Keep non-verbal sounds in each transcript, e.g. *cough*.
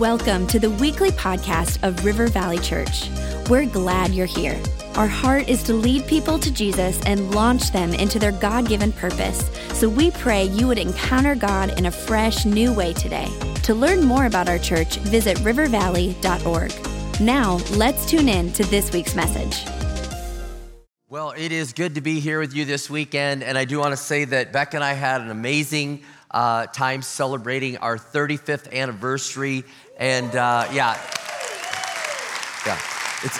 Welcome to the weekly podcast of River Valley Church. We're glad you're here. Our heart is to lead people to Jesus and launch them into their God given purpose. So we pray you would encounter God in a fresh, new way today. To learn more about our church, visit rivervalley.org. Now, let's tune in to this week's message. Well, it is good to be here with you this weekend, and I do want to say that Beck and I had an amazing uh, time celebrating our 35th anniversary, and uh, yeah, yeah, it's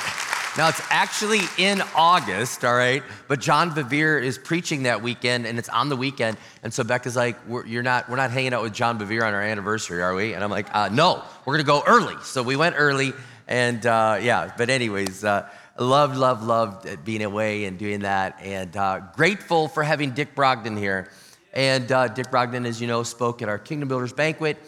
now it's actually in August, all right. But John Bevere is preaching that weekend, and it's on the weekend, and so Becca's like, we're, "You're not, we're not hanging out with John Bevere on our anniversary, are we?" And I'm like, uh, "No, we're gonna go early." So we went early, and uh, yeah. But anyways. Uh, loved, loved, loved being away and doing that, and uh, grateful for having Dick Brogden here. And uh, Dick Brogden, as you know, spoke at our Kingdom Builders banquet,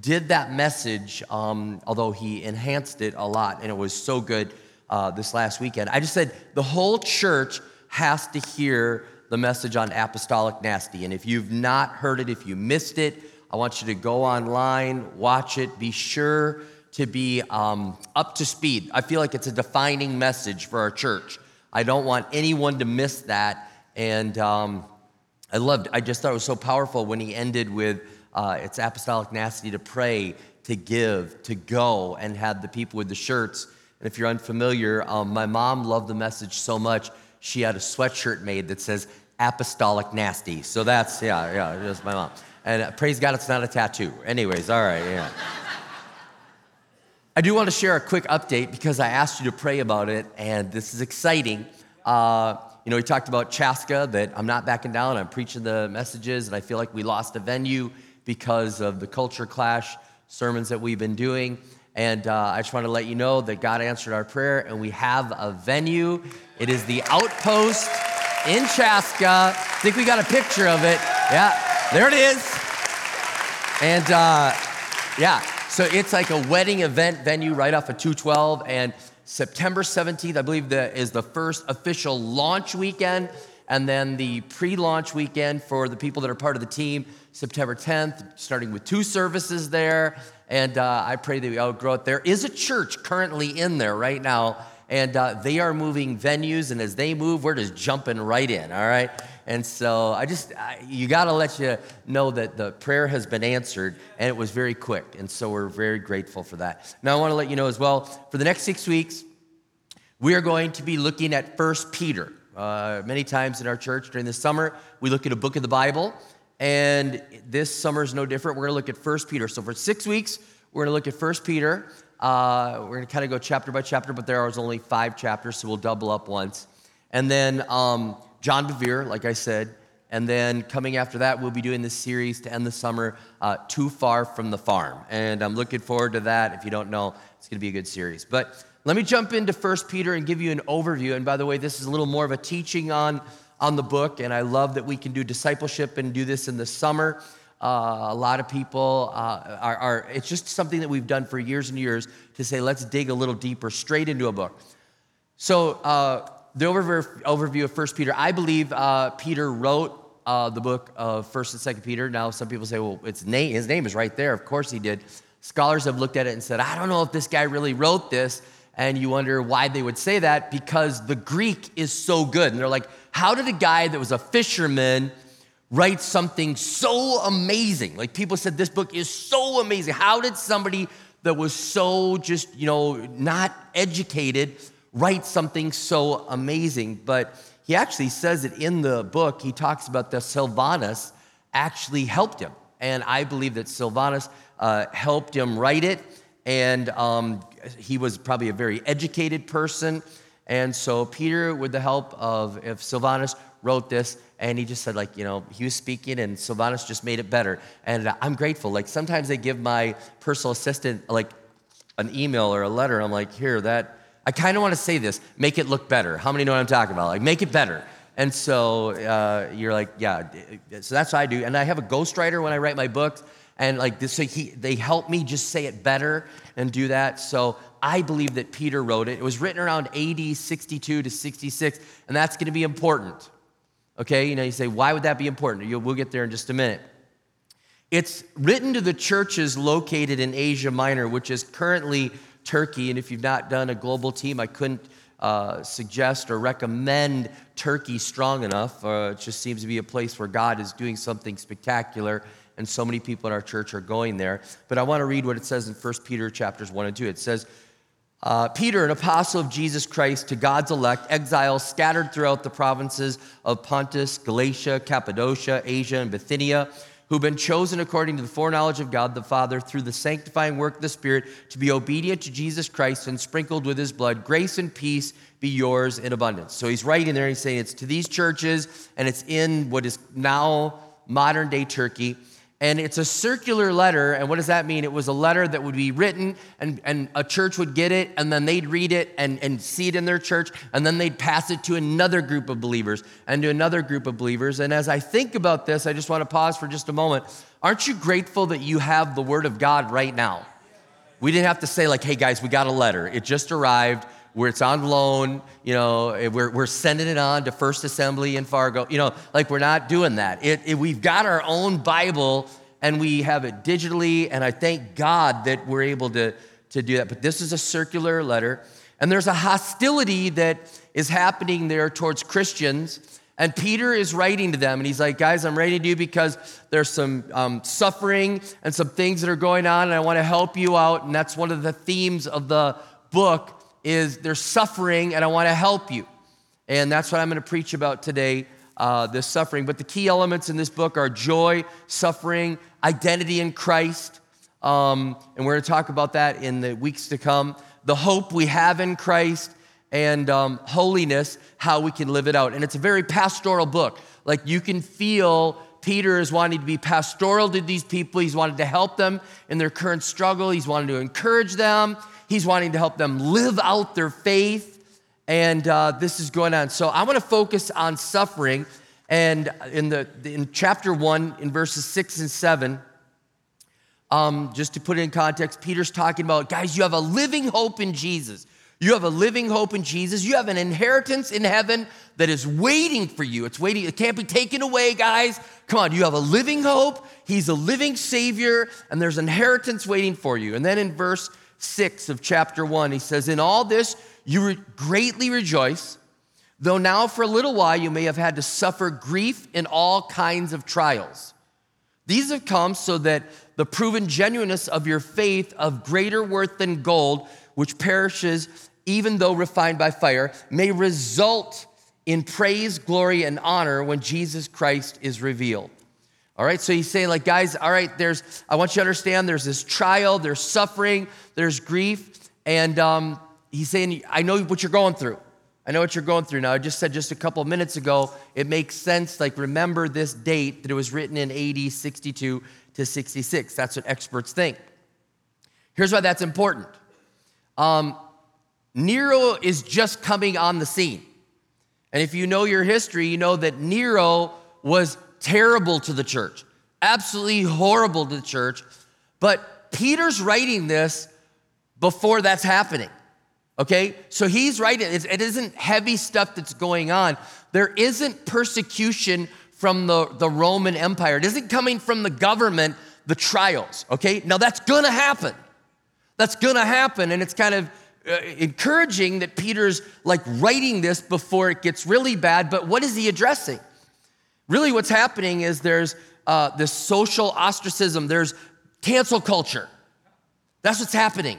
did that message, um, although he enhanced it a lot, and it was so good uh, this last weekend. I just said the whole church has to hear the message on apostolic nasty. And if you've not heard it, if you missed it, I want you to go online, watch it, be sure to be um, up to speed. I feel like it's a defining message for our church. I don't want anyone to miss that. And um, I loved, I just thought it was so powerful when he ended with uh, it's apostolic nasty to pray, to give, to go, and had the people with the shirts. And if you're unfamiliar, um, my mom loved the message so much, she had a sweatshirt made that says apostolic nasty. So that's, yeah, yeah, just my mom. And uh, praise God, it's not a tattoo. Anyways, all right, yeah. I do want to share a quick update because I asked you to pray about it, and this is exciting. Uh, you know, he talked about Chaska, that I'm not backing down, I'm preaching the messages, and I feel like we lost a venue because of the culture clash sermons that we've been doing. And uh, I just want to let you know that God answered our prayer, and we have a venue. It is the Outpost in Chaska. I think we got a picture of it. Yeah, there it is. And uh, yeah, so it's like a wedding event venue right off of 212. And September 17th, I believe, that is the first official launch weekend. And then the pre launch weekend for the people that are part of the team, September 10th, starting with two services there. And uh, I pray that we outgrow it. There is a church currently in there right now, and uh, they are moving venues. And as they move, we're just jumping right in, all right? And so I just, I, you got to let you know that the prayer has been answered and it was very quick. And so we're very grateful for that. Now I want to let you know as well, for the next six weeks, we are going to be looking at First Peter. Uh, many times in our church during the summer, we look at a book of the Bible. And this summer is no different. We're going to look at First Peter. So for six weeks, we're going to look at First Peter. Uh, we're going to kind of go chapter by chapter, but there are only five chapters, so we'll double up once. And then um, John Bevere, like I said. And then coming after that, we'll be doing this series to end the summer, uh, Too Far from the Farm. And I'm looking forward to that. If you don't know, it's going to be a good series. But let me jump into First Peter and give you an overview. And by the way, this is a little more of a teaching on, on the book. And I love that we can do discipleship and do this in the summer. Uh, a lot of people uh, are, are, it's just something that we've done for years and years to say, let's dig a little deeper straight into a book. So, uh, the overview of First Peter, I believe uh, Peter wrote uh, the book of First and Second Peter. Now, some people say, well, its name, his name is right there. Of course he did. Scholars have looked at it and said, I don't know if this guy really wrote this. And you wonder why they would say that because the Greek is so good. And they're like, how did a guy that was a fisherman write something so amazing? Like people said, this book is so amazing. How did somebody that was so just, you know, not educated write something so amazing. But he actually says it in the book. He talks about the Silvanus actually helped him. And I believe that Silvanus uh, helped him write it. And um, he was probably a very educated person. And so Peter, with the help of if Silvanus, wrote this and he just said like you know he was speaking and Silvanus just made it better and I'm grateful like sometimes they give my personal assistant like an email or a letter I'm like here that I kind of want to say this make it look better. How many know what I'm talking about? Like, make it better. And so uh, you're like, yeah. So that's what I do. And I have a ghostwriter when I write my books. And like this, so he, they help me just say it better and do that. So I believe that Peter wrote it. It was written around AD 62 to 66, and that's going to be important. Okay, you know, you say, why would that be important? We'll get there in just a minute. It's written to the churches located in Asia Minor, which is currently Turkey. And if you've not done a global team, I couldn't uh, suggest or recommend Turkey strong enough. Uh, it just seems to be a place where God is doing something spectacular, and so many people in our church are going there. But I want to read what it says in 1 Peter chapters 1 and 2. It says, uh, Peter, an apostle of Jesus Christ to God's elect, exiles scattered throughout the provinces of Pontus, Galatia, Cappadocia, Asia, and Bithynia who've been chosen according to the foreknowledge of God the Father through the sanctifying work of the Spirit to be obedient to Jesus Christ and sprinkled with his blood. Grace and peace be yours in abundance. So he's writing there, he's saying it's to these churches, and it's in what is now modern day Turkey. And it's a circular letter. And what does that mean? It was a letter that would be written, and, and a church would get it, and then they'd read it and, and see it in their church, and then they'd pass it to another group of believers and to another group of believers. And as I think about this, I just want to pause for just a moment. Aren't you grateful that you have the Word of God right now? We didn't have to say, like, hey guys, we got a letter. It just arrived where it's on loan, you know, we're, we're sending it on to First Assembly in Fargo, you know, like we're not doing that. It, it, we've got our own Bible and we have it digitally, and I thank God that we're able to, to do that. But this is a circular letter, and there's a hostility that is happening there towards Christians. And Peter is writing to them, and he's like, Guys, I'm writing to you because there's some um, suffering and some things that are going on, and I want to help you out. And that's one of the themes of the book is there's suffering and I want to help you. And that's what I'm going to preach about today, uh, this suffering. But the key elements in this book are joy, suffering, identity in Christ. Um, and we're going to talk about that in the weeks to come. The hope we have in Christ and um, holiness, how we can live it out. And it's a very pastoral book. Like you can feel Peter is wanting to be pastoral to these people. He's wanted to help them in their current struggle. He's wanted to encourage them. He's wanting to help them live out their faith. And uh, this is going on. So I want to focus on suffering. And in, the, in chapter one, in verses six and seven, um, just to put it in context, Peter's talking about, guys, you have a living hope in Jesus. You have a living hope in Jesus. You have an inheritance in heaven that is waiting for you. It's waiting, it can't be taken away, guys. Come on, you have a living hope. He's a living Savior, and there's inheritance waiting for you. And then in verse 6 of chapter 1, he says, In all this you re- greatly rejoice, though now for a little while you may have had to suffer grief in all kinds of trials. These have come so that the proven genuineness of your faith, of greater worth than gold, which perishes even though refined by fire, may result in praise, glory, and honor when Jesus Christ is revealed. All right, so he's saying, like, guys, all right, there's, I want you to understand there's this trial, there's suffering, there's grief. And um, he's saying, I know what you're going through. I know what you're going through now. I just said just a couple of minutes ago, it makes sense. Like, remember this date that it was written in AD 62 to 66. That's what experts think. Here's why that's important um, Nero is just coming on the scene. And if you know your history, you know that Nero was terrible to the church, absolutely horrible to the church. But Peter's writing this before that's happening. Okay? So he's writing, it isn't heavy stuff that's going on. There isn't persecution from the, the Roman Empire, it isn't coming from the government, the trials. Okay? Now that's gonna happen. That's gonna happen. And it's kind of uh, encouraging that Peter's like writing this before it gets really bad. But what is he addressing? Really, what's happening is there's uh, this social ostracism, there's cancel culture. That's what's happening.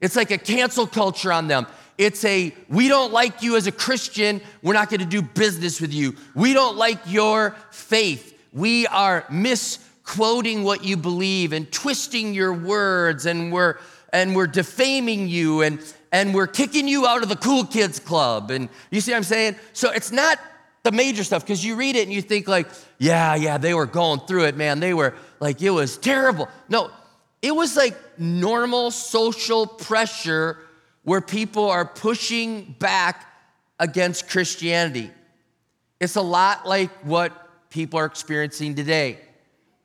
It's like a cancel culture on them. It's a, we don't like you as a Christian, we're not gonna do business with you. We don't like your faith. We are misquoting what you believe and twisting your words, and we're and we're defaming you and and we're kicking you out of the cool kids club. And you see what I'm saying? So it's not the major stuff because you read it and you think like yeah yeah they were going through it man they were like it was terrible no it was like normal social pressure where people are pushing back against christianity it's a lot like what people are experiencing today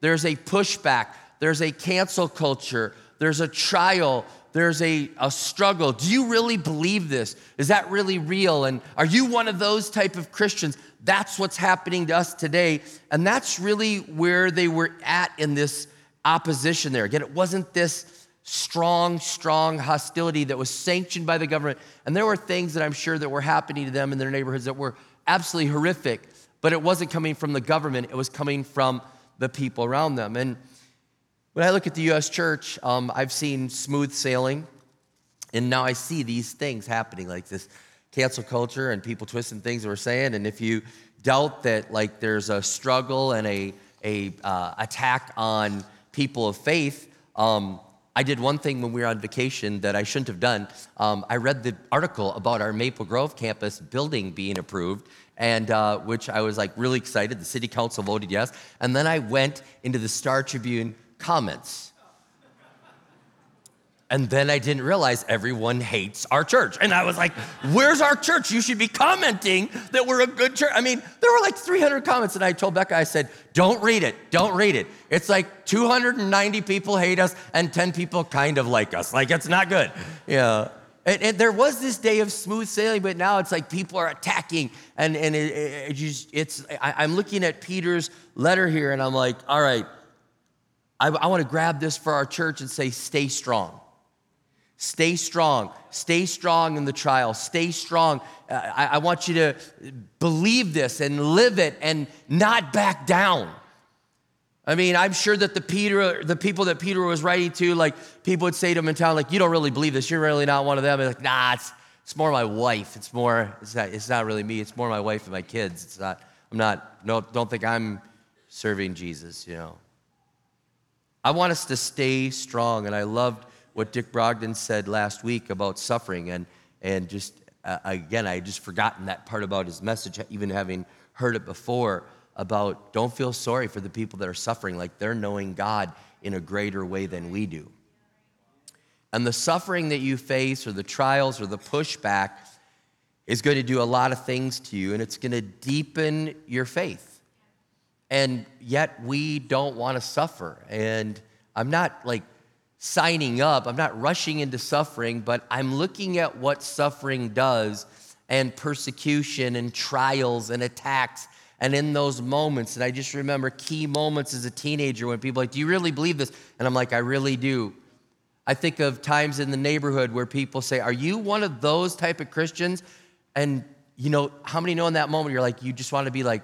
there's a pushback there's a cancel culture there's a trial there's a, a struggle. Do you really believe this? Is that really real? And are you one of those type of Christians? That's what's happening to us today. And that's really where they were at in this opposition there. Again, it wasn't this strong, strong hostility that was sanctioned by the government. And there were things that I'm sure that were happening to them in their neighborhoods that were absolutely horrific, but it wasn't coming from the government, it was coming from the people around them. And when I look at the U.S. church, um, I've seen smooth sailing, and now I see these things happening like this cancel culture and people twisting things that we're saying. And if you doubt that, like, there's a struggle and a, a uh, attack on people of faith, um, I did one thing when we were on vacation that I shouldn't have done. Um, I read the article about our Maple Grove campus building being approved, and uh, which I was like really excited. The city council voted yes, and then I went into the Star Tribune comments. And then I didn't realize everyone hates our church. And I was like, where's our church? You should be commenting that we're a good church. I mean, there were like 300 comments. And I told Becca, I said, don't read it. Don't read it. It's like 290 people hate us and 10 people kind of like us. Like, it's not good. Yeah. And, and there was this day of smooth sailing, but now it's like people are attacking. And, and it, it, just, it's, I, I'm looking at Peter's letter here and I'm like, all right, I, I want to grab this for our church and say, stay strong. Stay strong. Stay strong in the trial. Stay strong. Uh, I, I, want you to believe this and live it and not back down. I mean, I'm sure that the Peter, the people that Peter was writing to, like people would say to him in town, like, you don't really believe this. You're really not one of them. And like, nah, it's, it's more my wife. It's more, it's not, it's not really me. It's more my wife and my kids. It's not, I'm not, no, don't think I'm serving Jesus, you know. I want us to stay strong. And I loved what Dick Brogden said last week about suffering. And, and just, uh, again, I had just forgotten that part about his message, even having heard it before about don't feel sorry for the people that are suffering, like they're knowing God in a greater way than we do. And the suffering that you face, or the trials, or the pushback, is going to do a lot of things to you, and it's going to deepen your faith. And yet, we don't want to suffer. And I'm not like signing up. I'm not rushing into suffering, but I'm looking at what suffering does and persecution and trials and attacks. And in those moments, and I just remember key moments as a teenager when people like, Do you really believe this? And I'm like, I really do. I think of times in the neighborhood where people say, Are you one of those type of Christians? And you know, how many know in that moment you're like, you just want to be like,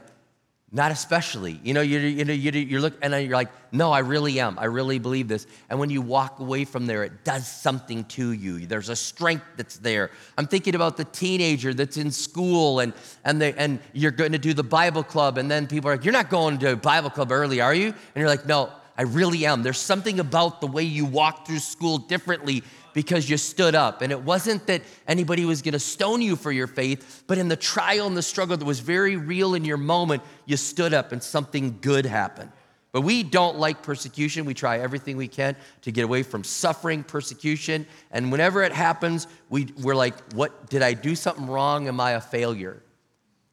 not especially. You know, you're, you know, you, you look and you're like, no, I really am. I really believe this. And when you walk away from there, it does something to you. There's a strength that's there. I'm thinking about the teenager that's in school and, and, they, and you're going to do the Bible club. And then people are like, you're not going to Bible club early, are you? And you're like, no, I really am. There's something about the way you walk through school differently because you stood up. And it wasn't that anybody was going to stone you for your faith, but in the trial and the struggle that was very real in your moment, you stood up and something good happened. But we don't like persecution. We try everything we can to get away from suffering, persecution. And whenever it happens, we, we're like, what did I do something wrong? Am I a failure?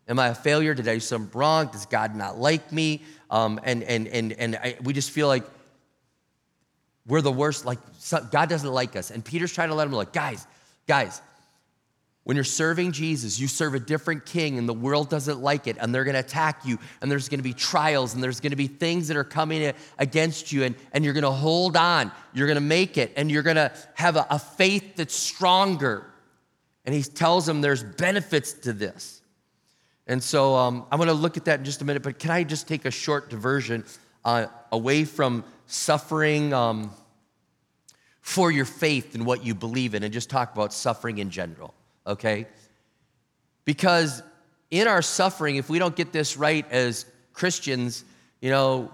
Am I a failure? Did I do something wrong? Does God not like me? Um, and and, and, and I, we just feel like we're the worst. Like, God doesn't like us. And Peter's trying to let him like, guys, guys, when you're serving Jesus, you serve a different king, and the world doesn't like it, and they're gonna attack you, and there's gonna be trials, and there's gonna be things that are coming against you, and, and you're gonna hold on, you're gonna make it, and you're gonna have a, a faith that's stronger. And he tells them there's benefits to this. And so um, I'm gonna look at that in just a minute, but can I just take a short diversion uh, away from suffering um, for your faith and what you believe in, and just talk about suffering in general, okay? Because in our suffering, if we don't get this right as Christians, you know,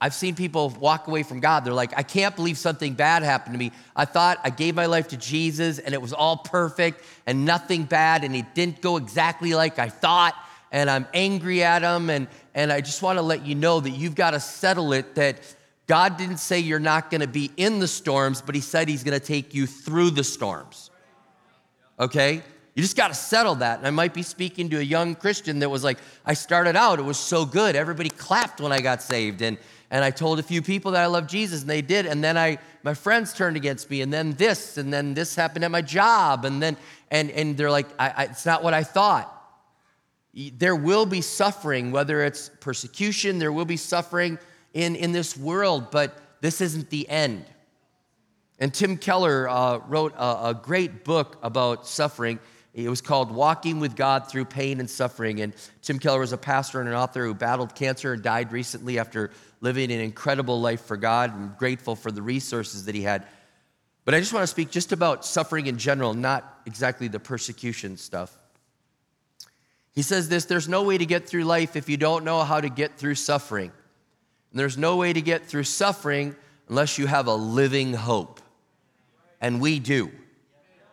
I've seen people walk away from God. They're like, I can't believe something bad happened to me. I thought I gave my life to Jesus and it was all perfect and nothing bad and it didn't go exactly like I thought. And I'm angry at him. And, and I just want to let you know that you've got to settle it that God didn't say you're not going to be in the storms, but He said He's going to take you through the storms. Okay? You just got to settle that. And I might be speaking to a young Christian that was like, I started out, it was so good. Everybody clapped when I got saved. And, and I told a few people that I love Jesus, and they did. And then I, my friends turned against me, and then this, and then this happened at my job. And then, and, and they're like, I, I, it's not what I thought. There will be suffering, whether it's persecution, there will be suffering in, in this world, but this isn't the end. And Tim Keller uh, wrote a, a great book about suffering. It was called Walking with God Through Pain and Suffering. And Tim Keller was a pastor and an author who battled cancer and died recently after living an incredible life for God. I'm grateful for the resources that he had. But I just want to speak just about suffering in general, not exactly the persecution stuff. He says this there's no way to get through life if you don't know how to get through suffering. And there's no way to get through suffering unless you have a living hope. And we do.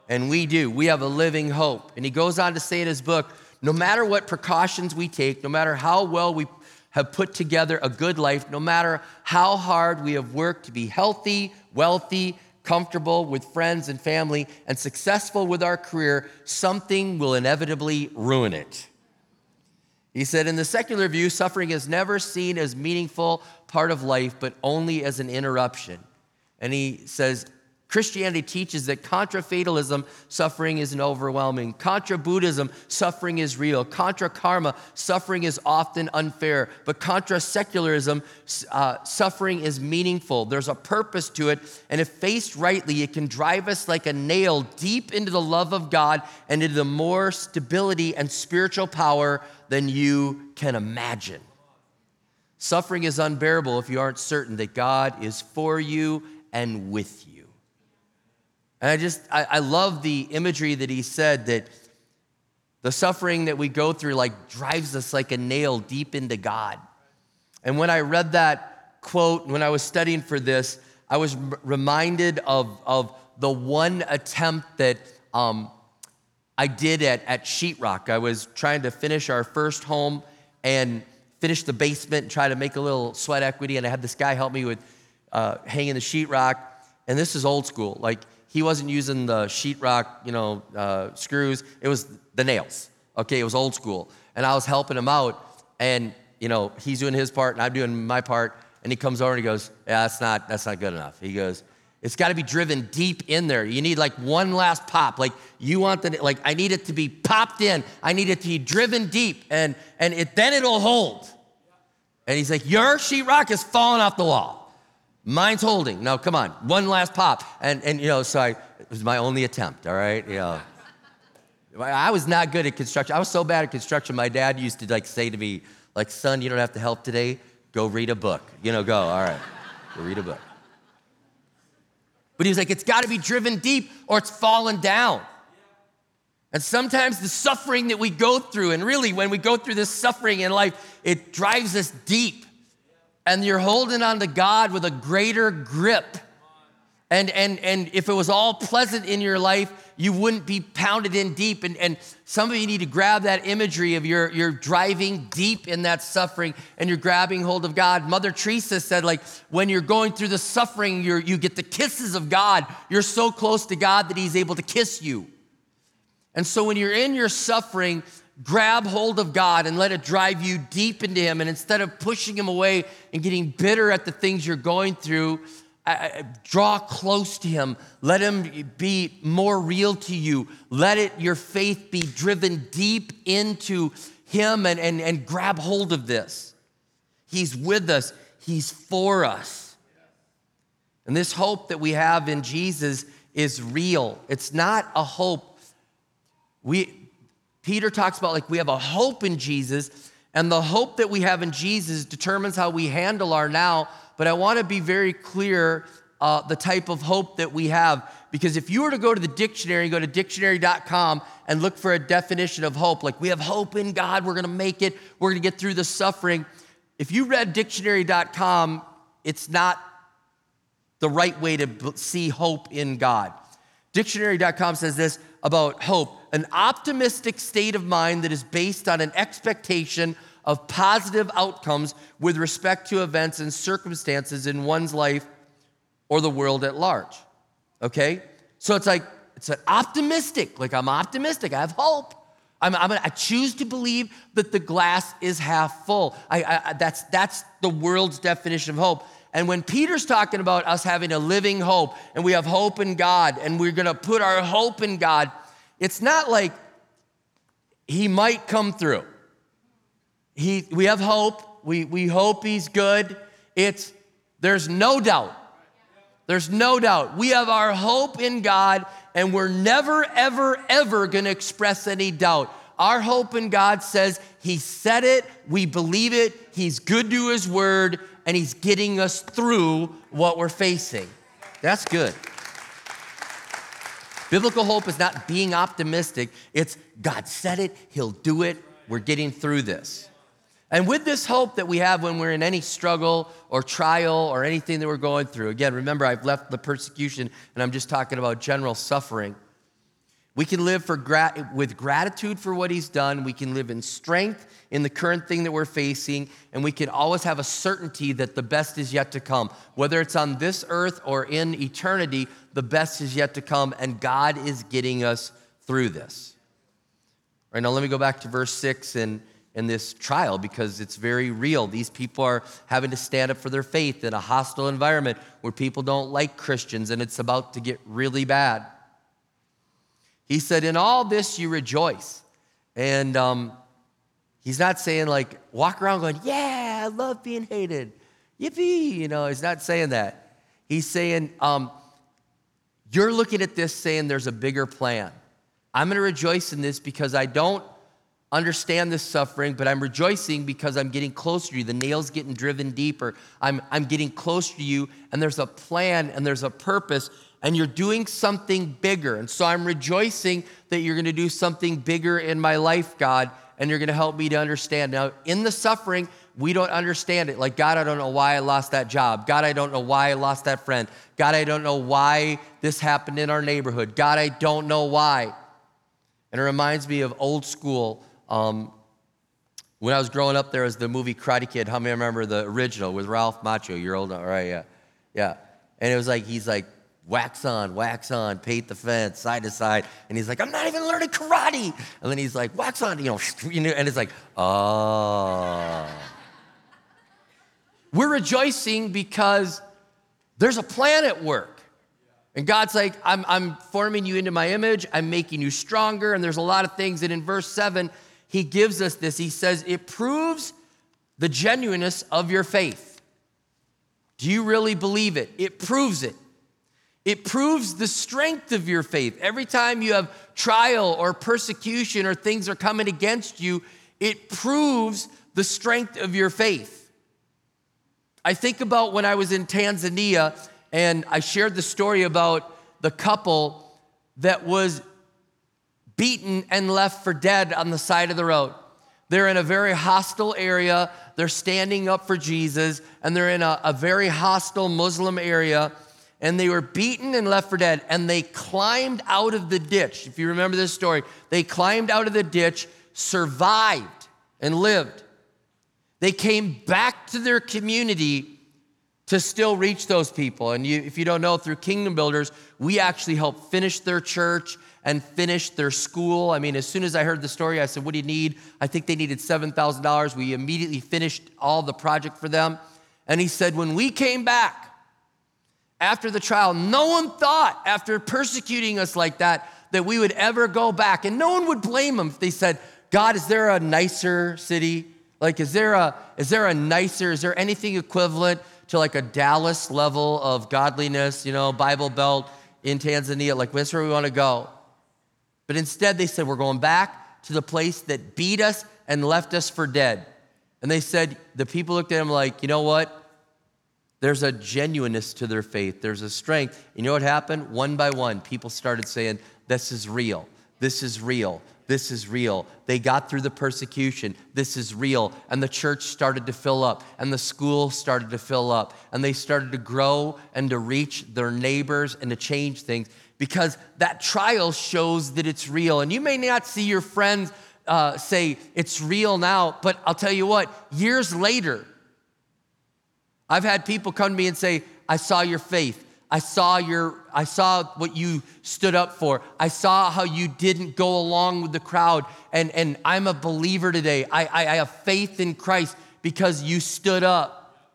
And we do. We have a living hope. And he goes on to say in his book no matter what precautions we take, no matter how well we have put together a good life, no matter how hard we have worked to be healthy, wealthy, comfortable with friends and family, and successful with our career, something will inevitably ruin it. He said, in the secular view, suffering is never seen as meaningful part of life, but only as an interruption. And he says, Christianity teaches that contra fatalism, suffering is an overwhelming. Contra Buddhism, suffering is real. Contra karma, suffering is often unfair. But contra secularism, uh, suffering is meaningful. There's a purpose to it. And if faced rightly, it can drive us like a nail deep into the love of God and into the more stability and spiritual power than you can imagine. Suffering is unbearable if you aren't certain that God is for you and with you. And I just, I, I love the imagery that he said that the suffering that we go through like drives us like a nail deep into God. And when I read that quote, when I was studying for this, I was reminded of, of the one attempt that um, I did at, at Sheetrock. I was trying to finish our first home and finish the basement and try to make a little sweat equity. And I had this guy help me with uh, hanging the sheetrock. And this is old school. Like, he wasn't using the sheetrock, you know, uh, screws. It was the nails. Okay, it was old school. And I was helping him out, and you know, he's doing his part, and I'm doing my part. And he comes over and he goes, "Yeah, that's not that's not good enough." He goes, "It's got to be driven deep in there. You need like one last pop. Like you want the like I need it to be popped in. I need it to be driven deep, and and it then it'll hold." And he's like, "Your sheetrock is falling off the wall." Mine's holding. No, come on. One last pop. And, and you know, so I, it was my only attempt, all right? You know. I was not good at construction. I was so bad at construction, my dad used to like say to me, like, son, you don't have to help today. Go read a book. You know, go, all right. Go read a book. But he was like, it's got to be driven deep or it's fallen down. And sometimes the suffering that we go through, and really when we go through this suffering in life, it drives us deep and you're holding on to God with a greater grip. And, and, and if it was all pleasant in your life, you wouldn't be pounded in deep. And, and some of you need to grab that imagery of you're, you're driving deep in that suffering and you're grabbing hold of God. Mother Teresa said, like, when you're going through the suffering, you you get the kisses of God. You're so close to God that He's able to kiss you. And so when you're in your suffering, grab hold of God and let it drive you deep into Him. And instead of pushing Him away and getting bitter at the things you're going through, I, draw close to Him. Let Him be more real to you. Let it, your faith be driven deep into Him and, and, and grab hold of this. He's with us, He's for us. And this hope that we have in Jesus is real. It's not a hope. We, Peter talks about like we have a hope in Jesus, and the hope that we have in Jesus determines how we handle our now. But I want to be very clear uh, the type of hope that we have. Because if you were to go to the dictionary, go to dictionary.com and look for a definition of hope, like we have hope in God, we're gonna make it, we're gonna get through the suffering. If you read dictionary.com, it's not the right way to see hope in God. Dictionary.com says this about hope an optimistic state of mind that is based on an expectation of positive outcomes with respect to events and circumstances in one's life or the world at large. Okay? So it's like, it's an optimistic, like I'm optimistic, I have hope. I'm, I'm, i choose to believe that the glass is half full. I, I, that's, that's the world's definition of hope. And when Peter's talking about us having a living hope and we have hope in God and we're gonna put our hope in God, it's not like he might come through. He, we have hope. We, we hope he's good. It's, there's no doubt There's no doubt. We have our hope in God, and we're never, ever, ever going to express any doubt. Our hope in God says He said it, we believe it, He's good to His word, and He's getting us through what we're facing. That's good. Biblical hope is not being optimistic, it's God said it, He'll do it, we're getting through this. And with this hope that we have when we're in any struggle or trial or anything that we're going through, again, remember, I've left the persecution and I'm just talking about general suffering. We can live for with gratitude for what he's done. We can live in strength in the current thing that we're facing. And we can always have a certainty that the best is yet to come. Whether it's on this earth or in eternity, the best is yet to come. And God is getting us through this. All right, now let me go back to verse 6 and in this trial because it's very real. These people are having to stand up for their faith in a hostile environment where people don't like Christians and it's about to get really bad. He said, In all this you rejoice. And um, he's not saying, like, walk around going, Yeah, I love being hated. Yippee. You know, he's not saying that. He's saying, um, You're looking at this saying there's a bigger plan. I'm going to rejoice in this because I don't understand this suffering, but I'm rejoicing because I'm getting closer to you. The nail's getting driven deeper. I'm, I'm getting closer to you, and there's a plan and there's a purpose, and you're doing something bigger. And so I'm rejoicing that you're going to do something bigger in my life, God, and you're going to help me to understand. Now, in the suffering, we don't understand it. Like, God, I don't know why I lost that job. God, I don't know why I lost that friend. God, I don't know why this happened in our neighborhood. God, I don't know why. And it reminds me of old school um, when I was growing up, there was the movie Karate Kid. How many remember the original with Ralph Macchio? You're old, all right? Yeah, yeah. And it was like he's like wax on, wax on, paint the fence, side to side, and he's like, I'm not even learning karate. And then he's like, wax on, you know, *laughs* and it's like, oh. We're rejoicing because there's a plan at work. And God's like, I'm, I'm forming you into my image, I'm making you stronger. And there's a lot of things that in verse 7, he gives us this. He says, It proves the genuineness of your faith. Do you really believe it? It proves it. It proves the strength of your faith. Every time you have trial or persecution or things are coming against you, it proves the strength of your faith. I think about when I was in Tanzania and I shared the story about the couple that was beaten and left for dead on the side of the road. They're in a very hostile area. They're standing up for Jesus, and they're in a, a very hostile Muslim area. And they were beaten and left for dead. And they climbed out of the ditch. If you remember this story, they climbed out of the ditch, survived, and lived. They came back to their community to still reach those people. And you, if you don't know, through Kingdom Builders, we actually helped finish their church and finish their school. I mean, as soon as I heard the story, I said, What do you need? I think they needed $7,000. We immediately finished all the project for them. And he said, When we came back after the trial, no one thought, after persecuting us like that, that we would ever go back. And no one would blame them if they said, God, is there a nicer city? Like, is there a, is there a nicer, is there anything equivalent to like a Dallas level of godliness, you know, Bible Belt in Tanzania? Like, that's where we want to go. But instead, they said, We're going back to the place that beat us and left us for dead. And they said, The people looked at him like, You know what? There's a genuineness to their faith, there's a strength. You know what happened? One by one, people started saying, This is real. This is real. This is real. They got through the persecution. This is real. And the church started to fill up, and the school started to fill up, and they started to grow and to reach their neighbors and to change things because that trial shows that it's real. And you may not see your friends uh, say it's real now, but I'll tell you what, years later, I've had people come to me and say, I saw your faith. I saw your I saw what you stood up for. I saw how you didn't go along with the crowd. And, and I'm a believer today. I, I, I have faith in Christ because you stood up.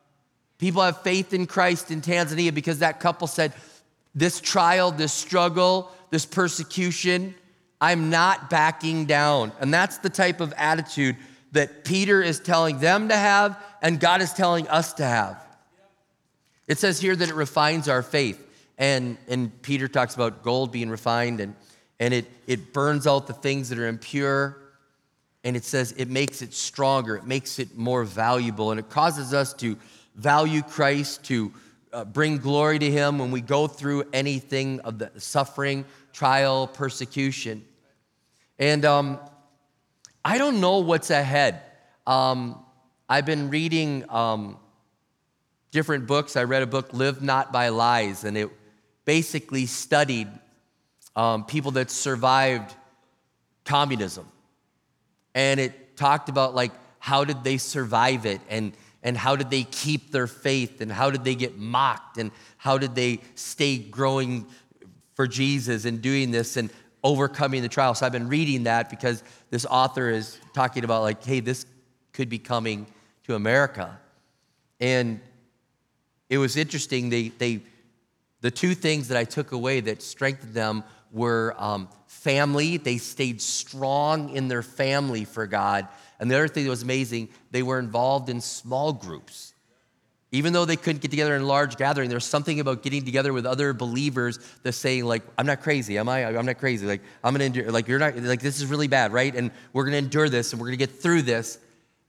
People have faith in Christ in Tanzania because that couple said, this trial, this struggle, this persecution, I'm not backing down. And that's the type of attitude that Peter is telling them to have and God is telling us to have. It says here that it refines our faith. And, and Peter talks about gold being refined, and, and it, it burns out the things that are impure. And it says it makes it stronger, it makes it more valuable, and it causes us to value Christ, to uh, bring glory to Him when we go through anything of the suffering, trial, persecution. And um, I don't know what's ahead. Um, I've been reading um, different books. I read a book, Live Not by Lies, and it basically studied um, people that survived communism. And it talked about like how did they survive it and, and how did they keep their faith and how did they get mocked and how did they stay growing for Jesus and doing this and overcoming the trial. So I've been reading that because this author is talking about like, hey, this could be coming to America. And it was interesting. They, they, the two things that I took away that strengthened them were um, family. They stayed strong in their family for God. And the other thing that was amazing, they were involved in small groups. Even though they couldn't get together in large gathering, there's something about getting together with other believers that saying like, "I'm not crazy, am I? I'm not crazy. Like I'm gonna endure. Like you're not. Like this is really bad, right? And we're gonna endure this, and we're gonna get through this."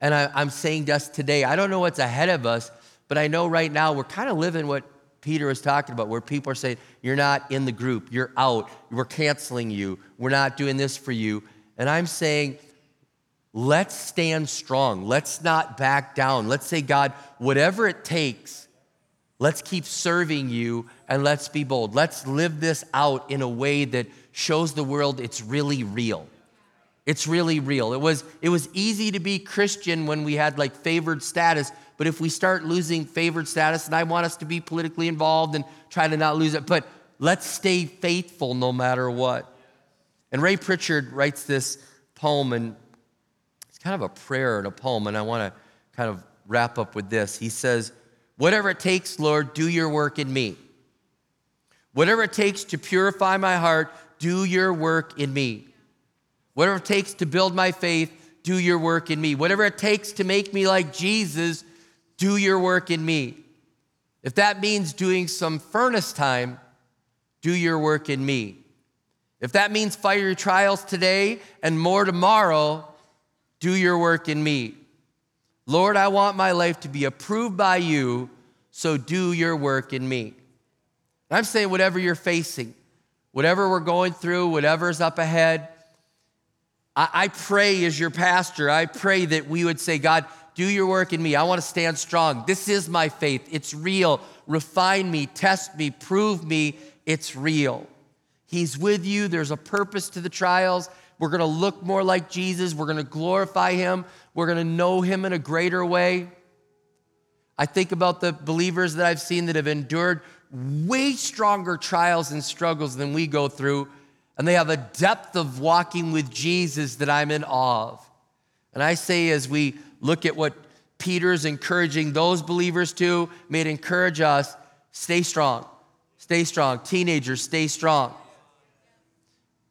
And I, I'm saying to us today, I don't know what's ahead of us, but I know right now we're kind of living what Peter was talking about, where people are saying, You're not in the group, you're out, we're canceling you, we're not doing this for you. And I'm saying, Let's stand strong. Let's not back down. Let's say, God, whatever it takes, let's keep serving you and let's be bold. Let's live this out in a way that shows the world it's really real. It's really real. It was, it was easy to be Christian when we had like favored status, but if we start losing favored status, and I want us to be politically involved and try to not lose it, but let's stay faithful no matter what. And Ray Pritchard writes this poem, and it's kind of a prayer and a poem, and I want to kind of wrap up with this. He says, Whatever it takes, Lord, do your work in me. Whatever it takes to purify my heart, do your work in me. Whatever it takes to build my faith, do your work in me. Whatever it takes to make me like Jesus, do your work in me. If that means doing some furnace time, do your work in me. If that means fiery trials today and more tomorrow, do your work in me. Lord, I want my life to be approved by you, so do your work in me. I'm saying, whatever you're facing, whatever we're going through, whatever's up ahead, I, I pray as your pastor, I pray that we would say, God, do your work in me. I want to stand strong. This is my faith. It's real. Refine me, test me, prove me. It's real. He's with you. There's a purpose to the trials. We're going to look more like Jesus. We're going to glorify him. We're going to know him in a greater way. I think about the believers that I've seen that have endured way stronger trials and struggles than we go through and they have a depth of walking with Jesus that I'm in awe of. And I say, as we look at what Peter is encouraging those believers to, may it encourage us stay strong, stay strong. Teenagers, stay strong.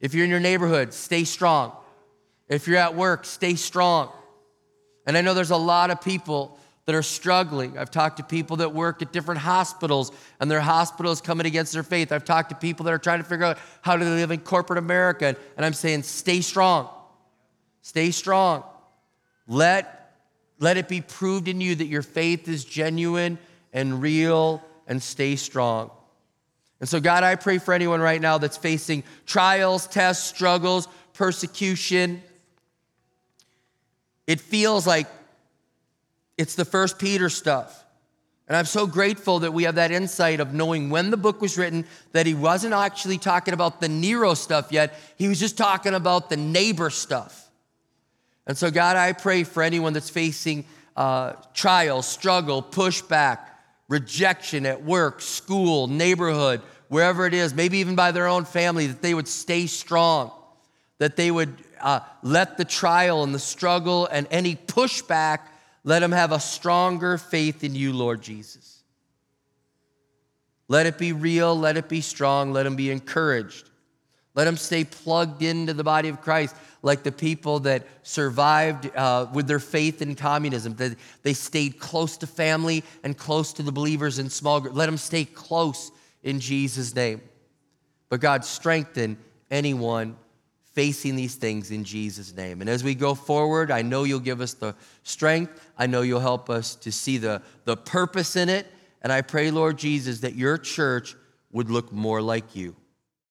If you're in your neighborhood, stay strong. If you're at work, stay strong. And I know there's a lot of people that are struggling. I've talked to people that work at different hospitals and their hospitals coming against their faith. I've talked to people that are trying to figure out how to live in corporate America. And I'm saying, stay strong. Stay strong. Let, let it be proved in you that your faith is genuine and real and stay strong. And so, God, I pray for anyone right now that's facing trials, tests, struggles, persecution. It feels like it's the first Peter stuff. And I'm so grateful that we have that insight of knowing when the book was written that he wasn't actually talking about the Nero stuff yet. He was just talking about the neighbor stuff. And so, God, I pray for anyone that's facing uh, trial, struggle, pushback, rejection at work, school, neighborhood, wherever it is, maybe even by their own family, that they would stay strong, that they would uh, let the trial and the struggle and any pushback let them have a stronger faith in you, Lord Jesus. Let it be real, let it be strong, let them be encouraged. Let them stay plugged into the body of Christ, like the people that survived uh, with their faith in communism. That they stayed close to family and close to the believers in small groups. Let them stay close in Jesus' name. But God, strengthen anyone facing these things in Jesus' name. And as we go forward, I know you'll give us the strength. I know you'll help us to see the, the purpose in it. And I pray, Lord Jesus, that your church would look more like you.